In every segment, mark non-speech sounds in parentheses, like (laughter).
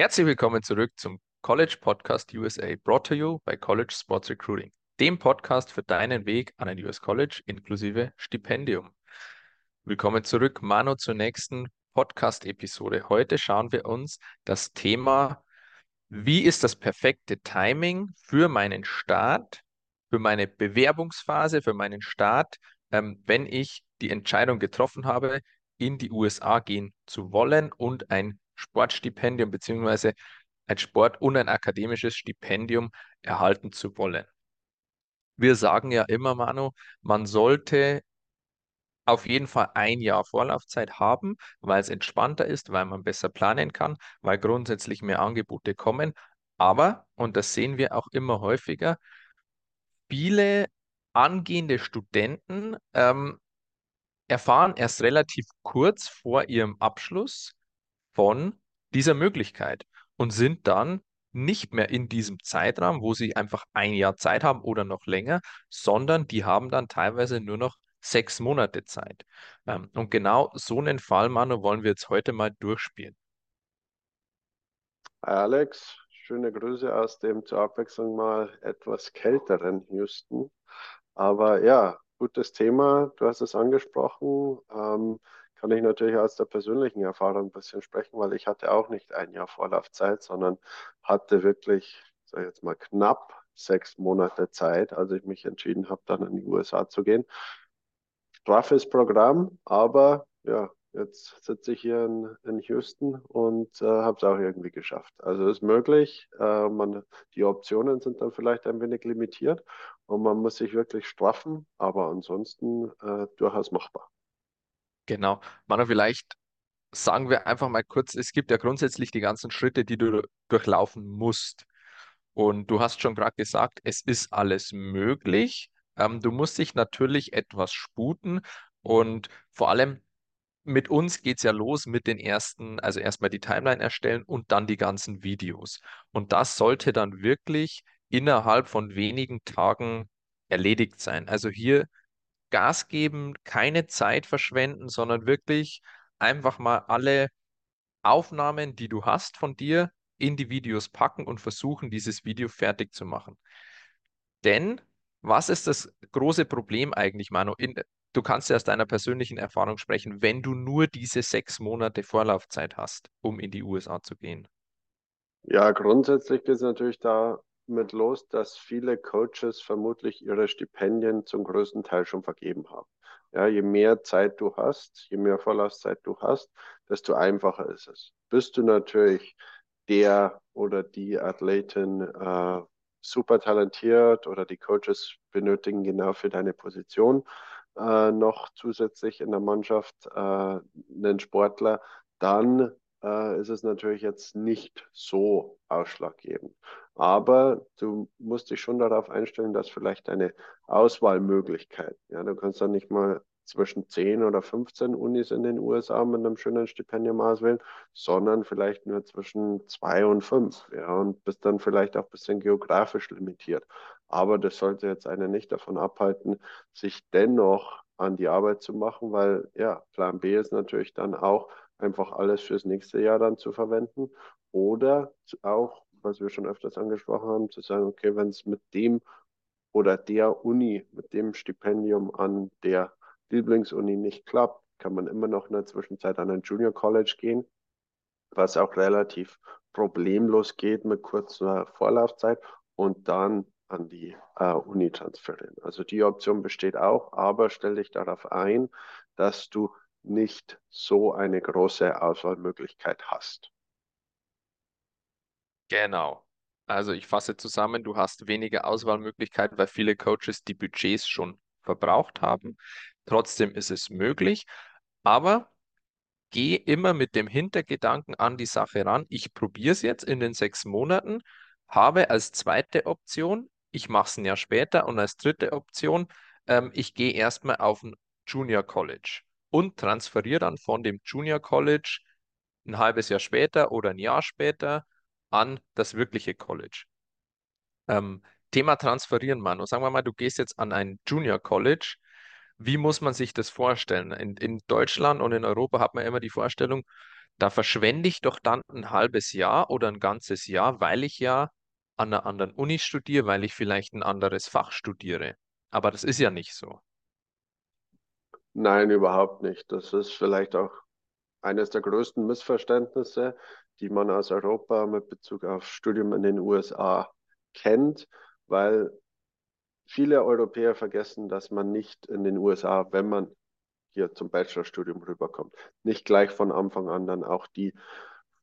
Herzlich willkommen zurück zum College Podcast USA, brought to you by College Sports Recruiting, dem Podcast für deinen Weg an ein US College inklusive Stipendium. Willkommen zurück, Manu, zur nächsten Podcast-Episode. Heute schauen wir uns das Thema, wie ist das perfekte Timing für meinen Start, für meine Bewerbungsphase, für meinen Start, ähm, wenn ich die Entscheidung getroffen habe, in die USA gehen zu wollen und ein Sportstipendium beziehungsweise ein Sport- und ein akademisches Stipendium erhalten zu wollen. Wir sagen ja immer, Manu, man sollte auf jeden Fall ein Jahr Vorlaufzeit haben, weil es entspannter ist, weil man besser planen kann, weil grundsätzlich mehr Angebote kommen. Aber, und das sehen wir auch immer häufiger, viele angehende Studenten ähm, erfahren erst relativ kurz vor ihrem Abschluss von dieser Möglichkeit und sind dann nicht mehr in diesem Zeitraum, wo sie einfach ein Jahr Zeit haben oder noch länger, sondern die haben dann teilweise nur noch sechs Monate Zeit. Ähm, und genau so einen Fall, Manu, wollen wir jetzt heute mal durchspielen. Alex, schöne Grüße aus dem zur Abwechslung mal etwas kälteren Houston. Aber ja, gutes Thema, du hast es angesprochen. Ähm, kann ich natürlich aus der persönlichen Erfahrung ein bisschen sprechen, weil ich hatte auch nicht ein Jahr Vorlaufzeit, sondern hatte wirklich, sag ich jetzt mal, knapp sechs Monate Zeit, als ich mich entschieden habe, dann in die USA zu gehen. Straffes Programm, aber ja, jetzt sitze ich hier in, in Houston und äh, habe es auch irgendwie geschafft. Also ist möglich. Äh, man, die Optionen sind dann vielleicht ein wenig limitiert und man muss sich wirklich straffen, aber ansonsten äh, durchaus machbar. Genau. Manu, vielleicht sagen wir einfach mal kurz, es gibt ja grundsätzlich die ganzen Schritte, die du durchlaufen musst. Und du hast schon gerade gesagt, es ist alles möglich. Ähm, du musst dich natürlich etwas sputen und vor allem mit uns geht es ja los mit den ersten, also erstmal die Timeline erstellen und dann die ganzen Videos. Und das sollte dann wirklich innerhalb von wenigen Tagen erledigt sein. Also hier Gas geben, keine Zeit verschwenden, sondern wirklich einfach mal alle Aufnahmen, die du hast von dir, in die Videos packen und versuchen, dieses Video fertig zu machen. Denn was ist das große Problem eigentlich, Manu? In, du kannst ja aus deiner persönlichen Erfahrung sprechen, wenn du nur diese sechs Monate Vorlaufzeit hast, um in die USA zu gehen. Ja, grundsätzlich geht es natürlich damit los, dass viele Coaches vermutlich ihre Stipendien zum größten Teil schon vergeben haben. Ja, je mehr Zeit du hast, je mehr Vorlaufzeit du hast, desto einfacher ist es. Bist du natürlich der oder die Athletin äh, super talentiert oder die Coaches benötigen genau für deine Position äh, noch zusätzlich in der Mannschaft äh, einen Sportler, dann äh, ist es natürlich jetzt nicht so ausschlaggebend. Aber du musst dich schon darauf einstellen, dass vielleicht deine Auswahlmöglichkeit, ja, du kannst dann nicht mal zwischen 10 oder 15 Unis in den USA mit einem schönen Stipendium auswählen, sondern vielleicht nur zwischen 2 und 5. Ja, und bist dann vielleicht auch ein bisschen geografisch limitiert. Aber das sollte jetzt einen nicht davon abhalten, sich dennoch an die Arbeit zu machen, weil ja, Plan B ist natürlich dann auch einfach alles fürs nächste Jahr dann zu verwenden oder auch, was wir schon öfters angesprochen haben, zu sagen, okay, wenn es mit dem oder der Uni, mit dem Stipendium an der Lieblingsuni nicht klappt, kann man immer noch in der Zwischenzeit an ein Junior College gehen, was auch relativ problemlos geht mit kurzer Vorlaufzeit und dann an die äh, Uni transferieren. Also die Option besteht auch, aber stell dich darauf ein, dass du nicht so eine große Auswahlmöglichkeit hast. Genau. Also ich fasse zusammen, du hast weniger Auswahlmöglichkeiten, weil viele Coaches die Budgets schon verbraucht haben. Trotzdem ist es möglich, aber geh immer mit dem Hintergedanken an die Sache ran. Ich probiere es jetzt in den sechs Monaten, habe als zweite Option, ich mache es ein Jahr später und als dritte Option, ähm, ich gehe erstmal auf ein Junior College und transferiere dann von dem Junior College ein halbes Jahr später oder ein Jahr später an das wirkliche College. Ähm, Thema Transferieren, Manu. Sagen wir mal, du gehst jetzt an ein Junior College. Wie muss man sich das vorstellen? In, in Deutschland und in Europa hat man immer die Vorstellung, Da verschwende ich doch dann ein halbes Jahr oder ein ganzes Jahr, weil ich ja an einer anderen Uni studiere, weil ich vielleicht ein anderes Fach studiere. Aber das ist ja nicht so. Nein, überhaupt nicht. Das ist vielleicht auch eines der größten Missverständnisse, die man aus Europa mit Bezug auf Studium in den USA kennt, weil viele Europäer vergessen, dass man nicht in den USA, wenn man hier zum Bachelorstudium rüberkommt, nicht gleich von Anfang an dann auch die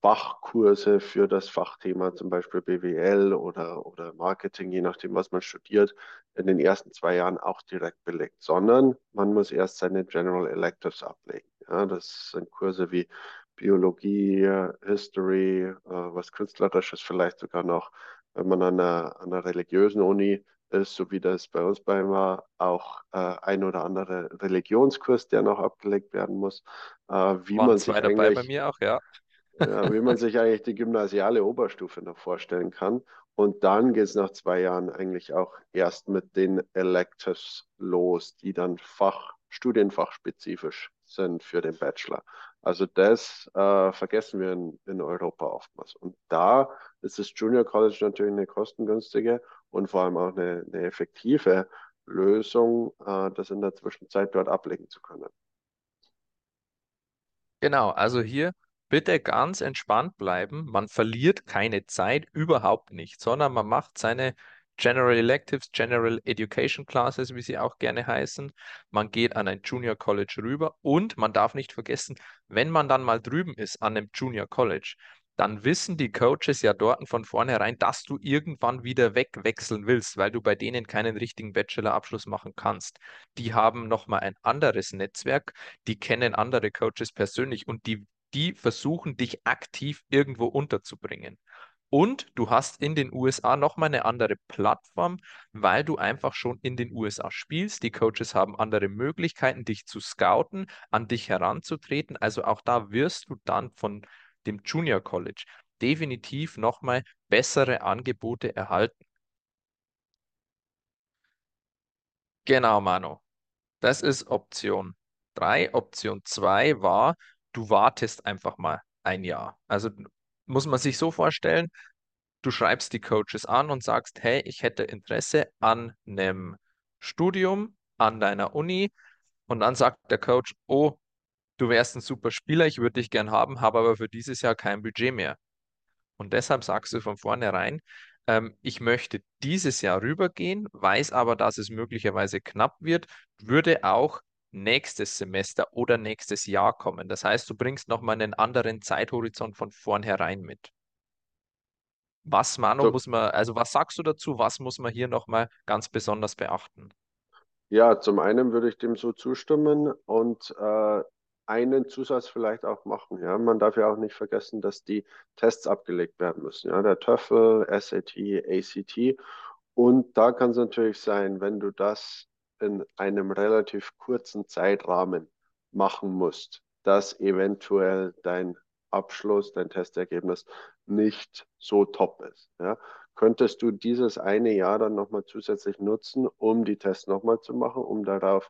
Fachkurse für das Fachthema, zum Beispiel BWL oder, oder Marketing, je nachdem, was man studiert, in den ersten zwei Jahren auch direkt belegt, sondern man muss erst seine General Electives ablegen. Ja, das sind Kurse wie Biologie, History, äh, was Künstlerisches vielleicht sogar noch, wenn man an einer, an einer religiösen Uni ist, so wie das bei uns bei war, auch äh, ein oder andere Religionskurs, der noch abgelegt werden muss. Äh, wie Waren man zwei sich dabei bei mir auch, ja. Ja, wie man sich eigentlich die gymnasiale Oberstufe noch vorstellen kann. Und dann geht es nach zwei Jahren eigentlich auch erst mit den Electives los, die dann Fach, studienfachspezifisch sind für den Bachelor. Also das äh, vergessen wir in, in Europa oftmals. Und da ist das Junior College natürlich eine kostengünstige und vor allem auch eine, eine effektive Lösung, äh, das in der Zwischenzeit dort ablegen zu können. Genau, also hier bitte ganz entspannt bleiben. Man verliert keine Zeit, überhaupt nicht, sondern man macht seine General Electives, General Education Classes, wie sie auch gerne heißen. Man geht an ein Junior College rüber und man darf nicht vergessen, wenn man dann mal drüben ist an einem Junior College, dann wissen die Coaches ja dort von vornherein, dass du irgendwann wieder wegwechseln willst, weil du bei denen keinen richtigen Bachelorabschluss machen kannst. Die haben nochmal ein anderes Netzwerk, die kennen andere Coaches persönlich und die, die versuchen dich aktiv irgendwo unterzubringen. Und du hast in den USA nochmal eine andere Plattform, weil du einfach schon in den USA spielst. Die Coaches haben andere Möglichkeiten, dich zu scouten, an dich heranzutreten. Also auch da wirst du dann von dem Junior College definitiv nochmal bessere Angebote erhalten. Genau, Manu. Das ist Option 3. Option 2 war, du wartest einfach mal ein Jahr. Also muss man sich so vorstellen, du schreibst die Coaches an und sagst, hey, ich hätte Interesse an einem Studium an deiner Uni. Und dann sagt der Coach, oh, du wärst ein super Spieler, ich würde dich gern haben, habe aber für dieses Jahr kein Budget mehr. Und deshalb sagst du von vornherein, ähm, ich möchte dieses Jahr rübergehen, weiß aber, dass es möglicherweise knapp wird, würde auch nächstes Semester oder nächstes Jahr kommen. Das heißt, du bringst nochmal einen anderen Zeithorizont von vornherein mit. Was, Manu, So, muss man, also was sagst du dazu? Was muss man hier nochmal ganz besonders beachten? ja, zum einen würde ich dem so zustimmen und äh, einen Zusatz vielleicht auch machen. Ja, man darf ja auch nicht vergessen, dass die Tests abgelegt werden müssen. Ja, der TOEFL, SAT, ACT. Und da kann es natürlich sein, wenn du das in einem relativ kurzen Zeitrahmen machen musst, dass eventuell dein Abschluss, dein Testergebnis nicht so top ist. Ja? Könntest du dieses eine Jahr dann nochmal zusätzlich nutzen, um die Tests nochmal zu machen, um darauf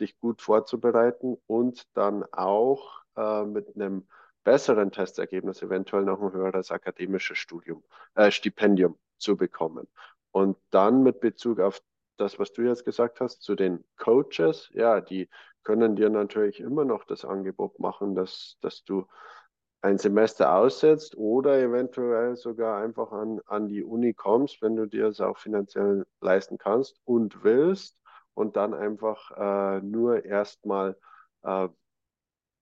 dich gut vorzubereiten und dann auch äh, mit einem besseren Testergebnis eventuell noch ein höheres akademisches Studium, äh, Stipendium zu bekommen. Und dann mit Bezug auf das, was du jetzt gesagt hast, zu den Coaches, ja, die können dir natürlich immer noch das Angebot machen, dass, dass du ein Semester aussetzt oder eventuell sogar einfach an, an die Uni kommst, wenn du dir es auch finanziell leisten kannst und willst und dann einfach äh, nur erstmal äh,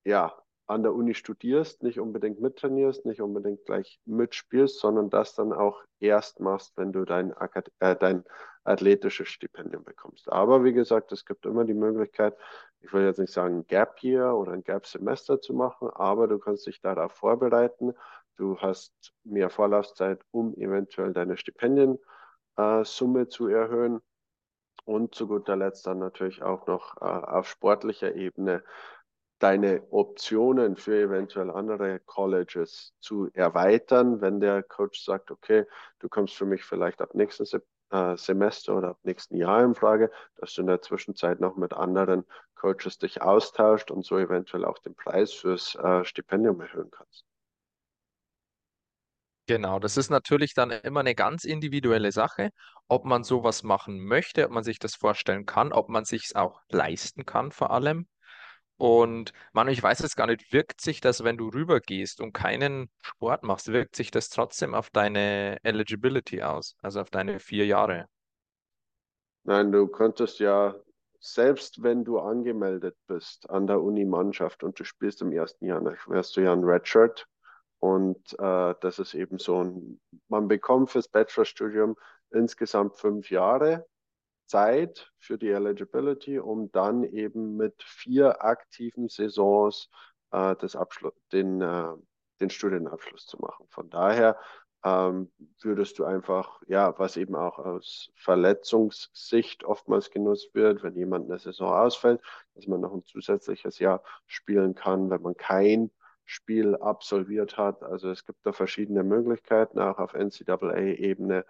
ja, an der Uni studierst, nicht unbedingt mittrainierst, nicht unbedingt gleich mitspielst, sondern das dann auch erst machst, wenn du dein, äh, dein athletisches Stipendium bekommst. Aber wie gesagt, es gibt immer die Möglichkeit, ich will jetzt nicht sagen Gap Year oder ein Gap Semester zu machen, aber du kannst dich darauf vorbereiten. Du hast mehr Vorlaufzeit, um eventuell deine Stipendiensumme äh, zu erhöhen. Und zu guter Letzt dann natürlich auch noch äh, auf sportlicher Ebene deine Optionen für eventuell andere Colleges zu erweitern, wenn der Coach sagt, okay, du kommst für mich vielleicht ab nächsten Se äh, Semester oder ab nächsten Jahr in Frage, dass du in der Zwischenzeit noch mit anderen Coaches dich austauscht und so eventuell auch den Preis fürs äh, Stipendium erhöhen kannst. Genau, das ist natürlich dann immer eine ganz individuelle Sache, ob man sowas machen möchte, ob man sich das vorstellen kann, ob man sich es auch leisten kann vor allem. Und Manu, ich weiß jetzt gar nicht, wirkt sich das, wenn du rübergehst und keinen Sport machst, wirkt sich das trotzdem auf deine Eligibility aus, also auf deine vier Jahre? Nein, du könntest ja, selbst wenn du angemeldet bist an der Uni-Mannschaft und du spielst im ersten Jahr, dann wärst du ja ein Redshirt. Und äh, das ist eben so ein, man bekommt fürs Bachelorstudium insgesamt fünf Jahre Zeit für die Eligibility, um dann eben mit vier aktiven Saisons äh, das Abschluss, den, äh, den Studienabschluss zu machen. Von daher ähm, würdest du einfach, ja, was eben auch aus Verletzungssicht oftmals genutzt wird, wenn jemand eine Saison ausfällt, dass man noch ein zusätzliches Jahr spielen kann, wenn man kein Spiel absolviert hat. Also es gibt da verschiedene Möglichkeiten, auch auf NCAA-Ebene,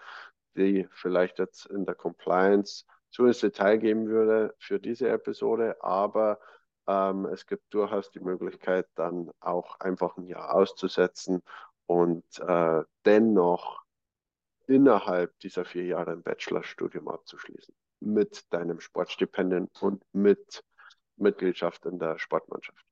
die vielleicht jetzt in der Compliance zu ins Detail gehen würde für diese Episode, aber ähm, es gibt durchaus die Möglichkeit, dann auch einfach ein Jahr auszusetzen und äh, dennoch innerhalb dieser vier Jahre ein Bachelorstudium abzuschließen mit deinem Sportstipendium und mit Mitgliedschaft in der Sportmannschaft.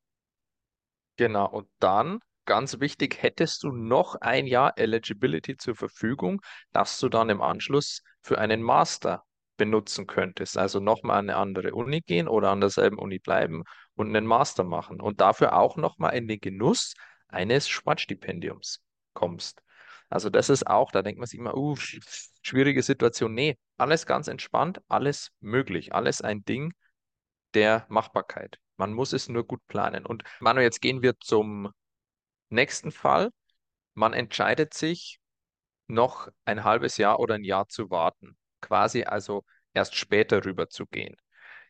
Genau, und dann, ganz wichtig, hättest du noch ein Jahr Eligibility zur Verfügung, das du dann im Anschluss für einen Master benutzen könntest. Also nochmal an eine andere Uni gehen oder an derselben Uni bleiben und einen Master machen und dafür auch nochmal in den Genuss eines Sportstipendiums kommst. Also das ist auch, da denkt man sich immer, uh, schwierige Situation. Nee, alles ganz entspannt, alles möglich, alles ein Ding der Machbarkeit. Man muss es nur gut planen. Und Manu, jetzt gehen wir zum nächsten Fall. Man entscheidet sich, noch ein halbes Jahr oder ein Jahr zu warten. Quasi also erst später rüber zu gehen.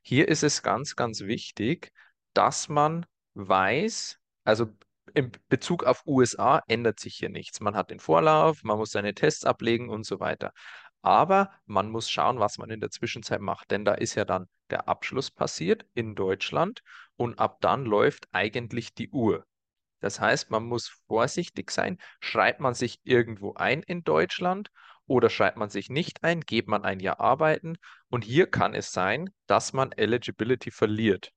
Hier ist es ganz, ganz wichtig, dass man weiß, also in Bezug auf USA ändert sich hier nichts. Man hat den Vorlauf, man muss seine Tests ablegen und so weiter. Aber man muss schauen, was man in der Zwischenzeit macht, denn da ist ja dann der Abschluss passiert in Deutschland und ab dann läuft eigentlich die Uhr. Das heißt, man muss vorsichtig sein. Schreibt man sich irgendwo ein in Deutschland oder schreibt man sich nicht ein, geht man ein Jahr arbeiten und hier kann es sein, dass man Eligibility verliert.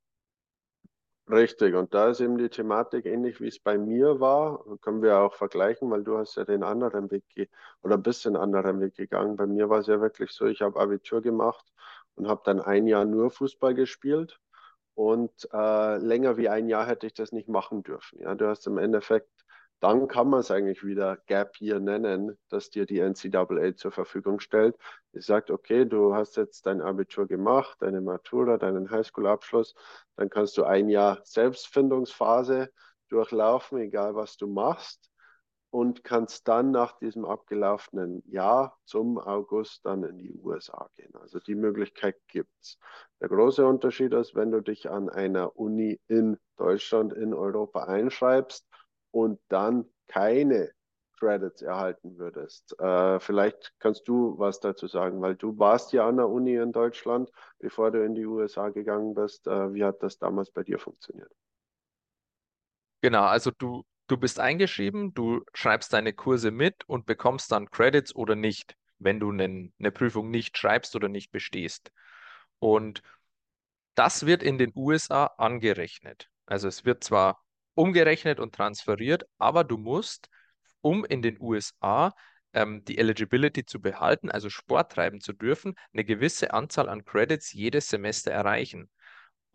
Richtig, und da ist eben die Thematik ähnlich wie es bei mir war, können wir auch vergleichen, weil du hast ja den anderen Weg oder ein bisschen anderen Weg gegangen. Bei mir war es ja wirklich so, ich habe Abitur gemacht und habe dann ein Jahr nur Fußball gespielt und äh, länger wie ein Jahr hätte ich das nicht machen dürfen. Ja, du hast im Endeffekt dann kann man es eigentlich wieder Gap Year nennen, dass dir die NCAA zur Verfügung stellt. Die sagt, okay, du hast jetzt dein Abitur gemacht, deine Matura, deinen Highschool-Abschluss, dann kannst du ein Jahr Selbstfindungsphase durchlaufen, egal was du machst, und kannst dann nach diesem abgelaufenen Jahr zum August dann in die USA gehen. Also die Möglichkeit gibt es. Der große Unterschied ist, wenn du dich an einer Uni in Deutschland, in Europa einschreibst, und dann keine Credits erhalten würdest. Äh, vielleicht kannst du was dazu sagen, weil du warst ja an der Uni in Deutschland, bevor du in die USA gegangen bist. Äh, wie hat das damals bei dir funktioniert? Genau, also du, du bist eingeschrieben, du schreibst deine Kurse mit und bekommst dann Credits oder nicht, wenn du eine Prüfung nicht schreibst oder nicht bestehst. Und das wird in den USA angerechnet. Also es wird zwar umgerechnet und transferiert, aber du musst, um in den USA ähm, die Eligibility zu behalten, also Sport treiben zu dürfen, eine gewisse Anzahl an Credits jedes Semester erreichen.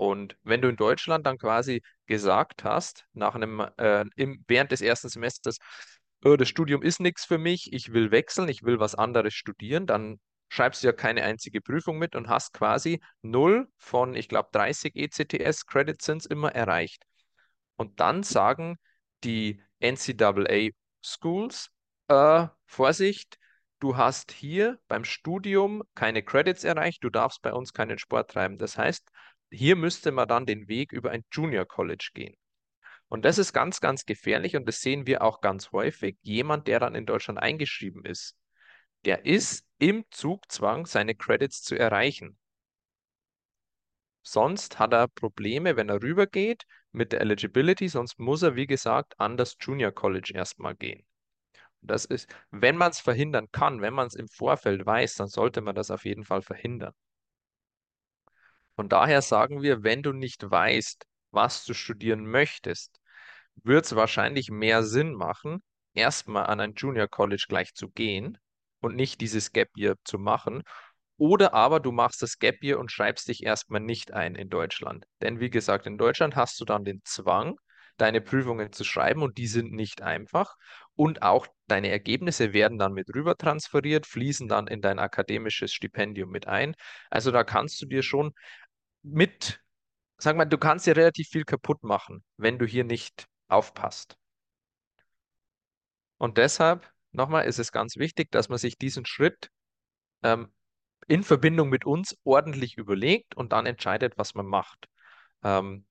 Und wenn du in Deutschland dann quasi gesagt hast, nach einem, äh, im, während des ersten Semesters, oh, das Studium ist nichts für mich, ich will wechseln, ich will was anderes studieren, dann schreibst du ja keine einzige Prüfung mit und hast quasi null von, ich glaube, 30 ECTS Credits sind es immer erreicht. Und dann sagen die NCAA Schools, äh, Vorsicht, du hast hier beim Studium keine Credits erreicht, du darfst bei uns keinen Sport treiben. Das heißt, hier müsste man dann den Weg über ein Junior College gehen. Und das ist ganz, ganz gefährlich und das sehen wir auch ganz häufig. Jemand, der dann in Deutschland eingeschrieben ist, der ist im Zugzwang, seine Credits zu erreichen. Sonst hat er Probleme, wenn er rübergeht mit der Eligibility, sonst muss er, wie gesagt, an das Junior College erstmal gehen. Das ist, wenn man es verhindern kann, wenn man es im Vorfeld weiß, dann sollte man das auf jeden Fall verhindern. Von daher sagen wir, wenn du nicht weißt, was du studieren möchtest, wird es wahrscheinlich mehr Sinn machen, erstmal an ein Junior College gleich zu gehen und nicht dieses Gap Year zu machen. Oder aber du machst das Gap Year und schreibst dich erstmal nicht ein in Deutschland. Denn wie gesagt, in Deutschland hast du dann den Zwang, deine Prüfungen zu schreiben und die sind nicht einfach. Und auch deine Ergebnisse werden dann mit rüber transferiert, fließen dann in dein akademisches Stipendium mit ein. Also da kannst du dir schon mit, sag mal, du kannst dir relativ viel kaputt machen, wenn du hier nicht aufpasst. Und deshalb, nochmal, ist es ganz wichtig, dass man sich diesen Schritt ähm, in Verbindung mit uns ordentlich überlegt und dann entscheidet, was man macht. Ähm,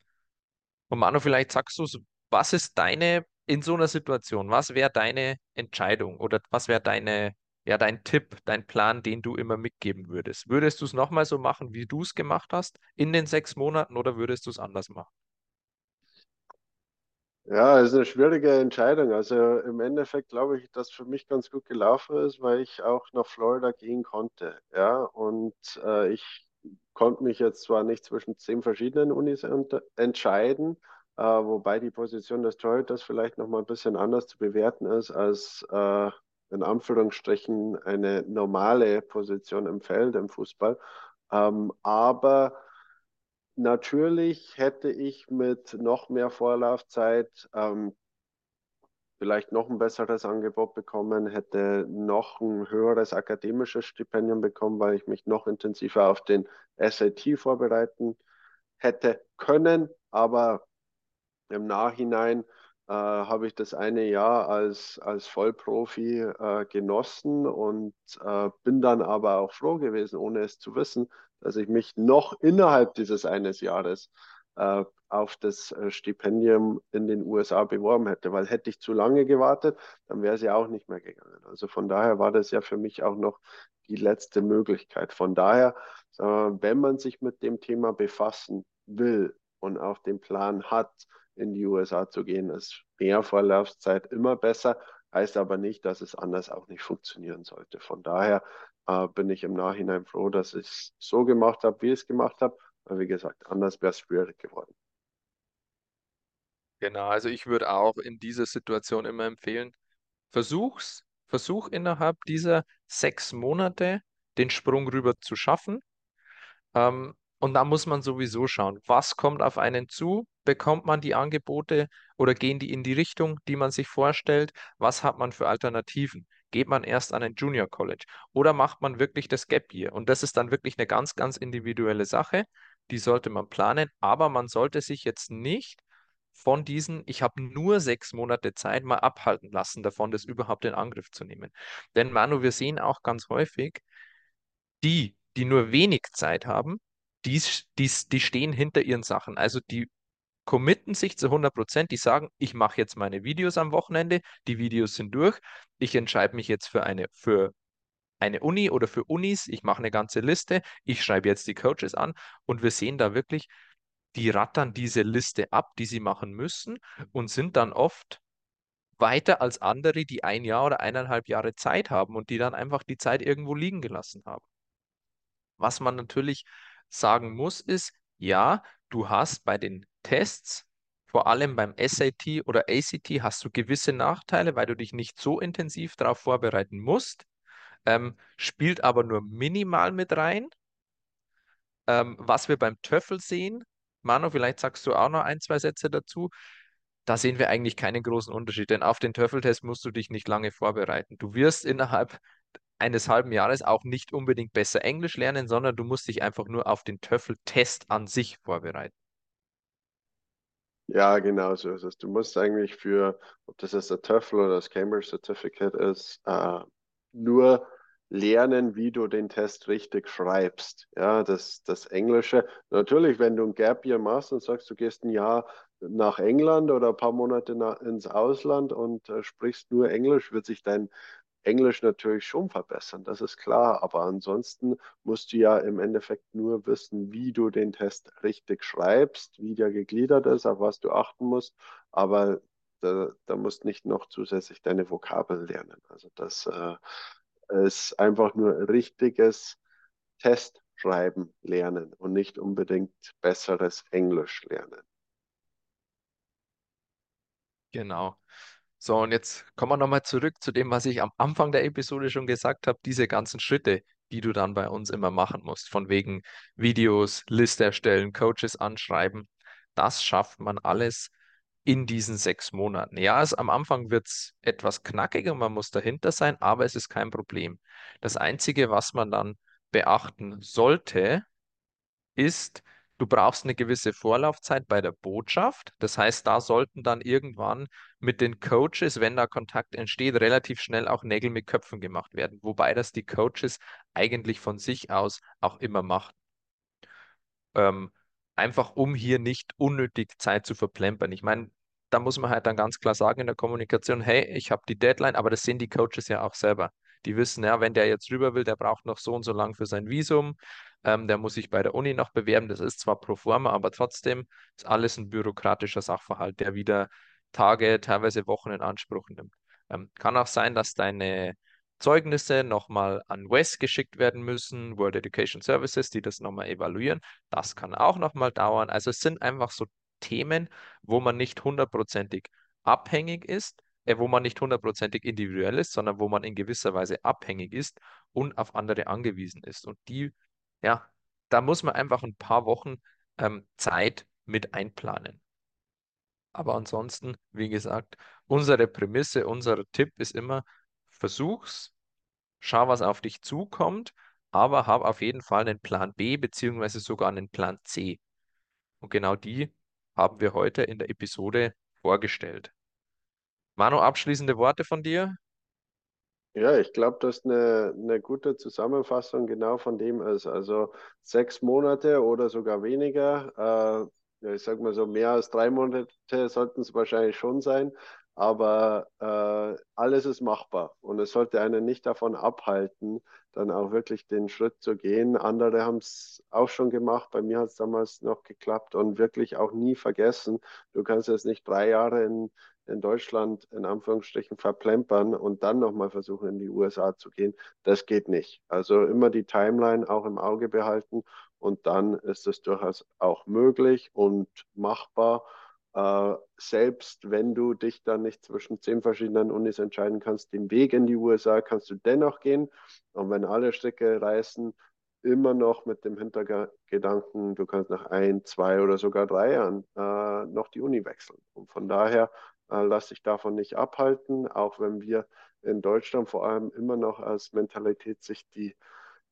und Manu, vielleicht sagst du, was ist deine, in so einer Situation, was wäre deine Entscheidung oder was wäre deine, ja, dein Tipp, dein Plan, den du immer mitgeben würdest? Würdest du es nochmal so machen, wie du es gemacht hast in den sechs Monaten oder würdest du es anders machen? Ja, es ist eine schwierige Entscheidung. Also im Endeffekt glaube ich, dass für mich ganz gut gelaufen ist, weil ich auch nach Florida gehen konnte. Ja, und äh, ich konnte mich jetzt zwar nicht zwischen zehn verschiedenen Unis entscheiden, äh, wobei die Position des Torhüters vielleicht noch mal ein bisschen anders zu bewerten ist als äh, in Anführungsstrichen eine normale Position im Feld im Fußball. Ähm, aber Natürlich hätte ich mit noch mehr Vorlaufzeit ähm, vielleicht noch ein besseres Angebot bekommen, hätte noch ein höheres akademisches Stipendium bekommen, weil ich mich noch intensiver auf den SAT vorbereiten hätte können. Aber im Nachhinein äh, habe ich das eine Jahr als, als Vollprofi äh, genossen und äh, bin dann aber auch froh gewesen, ohne es zu wissen, dass ich mich noch innerhalb dieses eines Jahres äh, auf das äh, Stipendium in den USA beworben hätte, weil hätte ich zu lange gewartet, dann wäre es ja auch nicht mehr gegangen. Also von daher war das ja für mich auch noch die letzte Möglichkeit. Von daher, äh, wenn man sich mit dem Thema befassen will und auch den Plan hat, in die USA zu gehen, ist mehr Vorlaufzeit immer besser, heißt aber nicht, dass es anders auch nicht funktionieren sollte. Von daher äh, bin ich im Nachhinein froh, dass ich es so gemacht habe, wie ich es gemacht habe. Weil, wie gesagt, anders wäre es schwierig geworden. Genau, also ich würde auch in dieser Situation immer empfehlen, versuch's, versuch innerhalb dieser sechs Monate den Sprung rüber zu schaffen. Ähm, und da muss man sowieso schauen, was kommt auf einen zu? Bekommt man die Angebote oder gehen die in die Richtung, die man sich vorstellt? Was hat man für Alternativen? Geht man erst an ein Junior College oder macht man wirklich das Gap Year? Und das ist dann wirklich eine ganz, ganz individuelle Sache. Die sollte man planen, aber man sollte sich jetzt nicht von diesen, ich habe nur sechs Monate Zeit, mal abhalten lassen davon, das überhaupt in Angriff zu nehmen. Denn Manu, wir sehen auch ganz häufig, die, die nur wenig Zeit haben, die, die, die stehen hinter ihren Sachen. Also die committen sich zu 100 Prozent, die sagen, ich mache jetzt meine Videos am Wochenende, die Videos sind durch, ich entscheide mich jetzt für eine, für eine Uni oder für Unis, ich mache eine ganze Liste, ich schreibe jetzt die Coaches an. Und wir sehen da wirklich, die rattern diese Liste ab, die sie machen müssen und sind dann oft weiter als andere, die ein Jahr oder eineinhalb Jahre Zeit haben und die dann einfach die Zeit irgendwo liegen gelassen haben. Was man natürlich sagen muss, ist, ja, du hast bei den Tests, vor allem beim SAT oder ACT, hast du gewisse Nachteile, weil du dich nicht so intensiv darauf vorbereiten musst, ähm, spielt aber nur minimal mit rein. Ähm, was wir beim TOEFL sehen, Manu, vielleicht sagst du auch noch ein, zwei Sätze dazu. Da sehen wir eigentlich keinen großen Unterschied, denn auf den TOEFL-Test musst du dich nicht lange vorbereiten. Du wirst innerhalb eines halben Jahres auch nicht unbedingt besser Englisch lernen, sondern du musst dich einfach nur auf den TOEFL-Test an sich vorbereiten. Ja, genau so ist es. Du musst eigentlich für, ob das jetzt der TOEFL oder das Cambridge Certificate ist, äh, nur lernen, wie du den Test richtig schreibst. Ja, das, das Englische. Natürlich, wenn du ein Gap Year machst und sagst, du gehst ein Jahr nach England oder ein paar Monate nach, ins Ausland und äh, sprichst nur Englisch, wird sich dein Englisch natürlich schon verbessern, das ist klar. Aber ansonsten musst du ja im Endeffekt nur wissen, wie du den Test richtig schreibst, wie der gegliedert ist, auf was du achten musst. Aber Da, da musst nicht noch zusätzlich deine Vokabeln lernen. Also das äh, ist einfach nur richtiges Testschreiben lernen und nicht unbedingt besseres Englisch lernen. Genau. So, und jetzt kommen wir nochmal zurück zu dem, was ich am Anfang der Episode schon gesagt habe, diese ganzen Schritte, die du dann bei uns immer machen musst, von wegen Videos, Liste erstellen, Coaches anschreiben. Das schafft man alles in diesen sechs Monaten. Ja, es, am Anfang wird es etwas knackiger, man muss dahinter sein, aber es ist kein Problem. Das Einzige, was man dann beachten sollte, ist, du brauchst eine gewisse Vorlaufzeit bei der Botschaft. Das heißt, da sollten dann irgendwann mit den Coaches, wenn da Kontakt entsteht, relativ schnell auch Nägel mit Köpfen gemacht werden. Wobei das die Coaches eigentlich von sich aus auch immer machen. Ähm, einfach um hier nicht unnötig Zeit zu verplempern. Ich meine, da muss man halt dann ganz klar sagen in der Kommunikation, hey, ich habe die Deadline, aber das sehen die Coaches ja auch selber. Die wissen, ja, wenn der jetzt rüber will, der braucht noch so und so lang für sein Visum, ähm, der muss sich bei der Uni noch bewerben. Das ist zwar pro forma, aber trotzdem ist alles ein bürokratischer Sachverhalt, der wieder Tage, teilweise Wochen in Anspruch nimmt. Ähm, kann auch sein, dass deine Zeugnisse nochmal an WES geschickt werden müssen, World Education Services, die das nochmal evaluieren. Das kann auch nochmal dauern. Also es sind einfach so Themen, wo man nicht hundertprozentig abhängig ist, äh, wo man nicht hundertprozentig individuell ist, sondern wo man in gewisser Weise abhängig ist und auf andere angewiesen ist. Und die, ja, da muss man einfach ein paar Wochen ähm, Zeit mit einplanen. Aber ansonsten, wie gesagt, unsere Prämisse, unser Tipp ist immer, versuch's, schau, was auf dich zukommt, aber hab auf jeden Fall einen Plan B beziehungsweise sogar einen Plan C. Und genau die haben wir heute in der Episode vorgestellt. Manu, abschließende Worte von dir? Ja, ich glaube, dass eine, eine gute Zusammenfassung genau von dem ist. Also sechs Monate oder sogar weniger. Äh, ich sag mal so, mehr als drei Monate sollten es wahrscheinlich schon sein. Aber äh, alles ist machbar und es sollte einen nicht davon abhalten, dann auch wirklich den Schritt zu gehen. Andere haben es auch schon gemacht, bei mir hat es damals noch geklappt und wirklich auch nie vergessen. Du kannst jetzt nicht drei Jahre in, in Deutschland in Anführungsstrichen verplempern und dann nochmal versuchen, in die USA zu gehen. Das geht nicht. Also immer die Timeline auch im Auge behalten und dann ist es durchaus auch möglich und machbar. Äh, selbst wenn du dich dann nicht zwischen zehn verschiedenen Unis entscheiden kannst, den Weg in die USA kannst du dennoch gehen. Und wenn alle Stricke reißen, immer noch mit dem Hintergedanken, du kannst nach ein, zwei oder sogar drei Jahren äh, noch die Uni wechseln. Und von daher äh, lass dich davon nicht abhalten, auch wenn wir in Deutschland vor allem immer noch als Mentalität sich die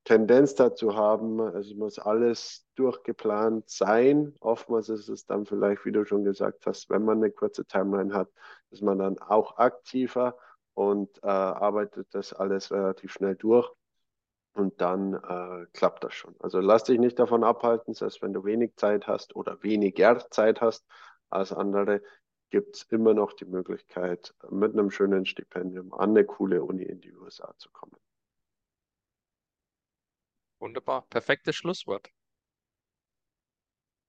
Tendenz dazu haben, also muss alles durchgeplant sein. Oftmals ist es dann vielleicht, wie du schon gesagt hast, wenn man eine kurze Timeline hat, ist man dann auch aktiver und äh, arbeitet das alles relativ schnell durch und dann äh, klappt das schon. Also lass dich nicht davon abhalten, selbst wenn du wenig Zeit hast oder weniger Zeit hast als andere, gibt es immer noch die Möglichkeit, mit einem schönen Stipendium an eine coole Uni in die USA zu kommen. Wunderbar, perfektes Schlusswort.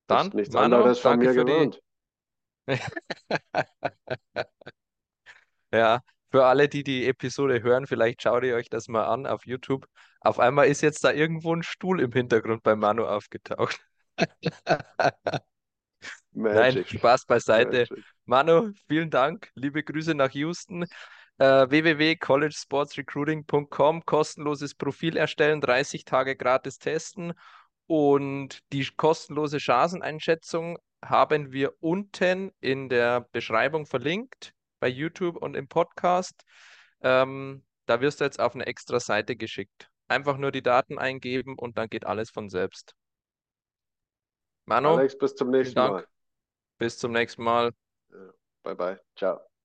Dann, Hast nichts Manu, anderes von danke mir für die. gewohnt. (laughs) Ja, für alle, die die Episode hören, vielleicht schaut ihr euch das mal an auf YouTube. Auf einmal ist jetzt da irgendwo ein Stuhl im Hintergrund bei Manu aufgetaucht. (laughs) Nein, Magic. Spaß beiseite. Magic. Manu, vielen Dank. Liebe Grüße nach Houston. Äh, www.collegesportsrecruiting.com, kostenloses Profil erstellen, 30 Tage gratis testen. Und die kostenlose Chanceneinschätzung haben wir unten in der Beschreibung verlinkt, bei YouTube und im Podcast. Ähm, da wirst du jetzt auf eine extra Seite geschickt. Einfach nur die Daten eingeben und dann geht alles von selbst. Manu, Alex, bis zum nächsten. Mal. Bis zum nächsten Mal. Ja, Bye bye. Ciao.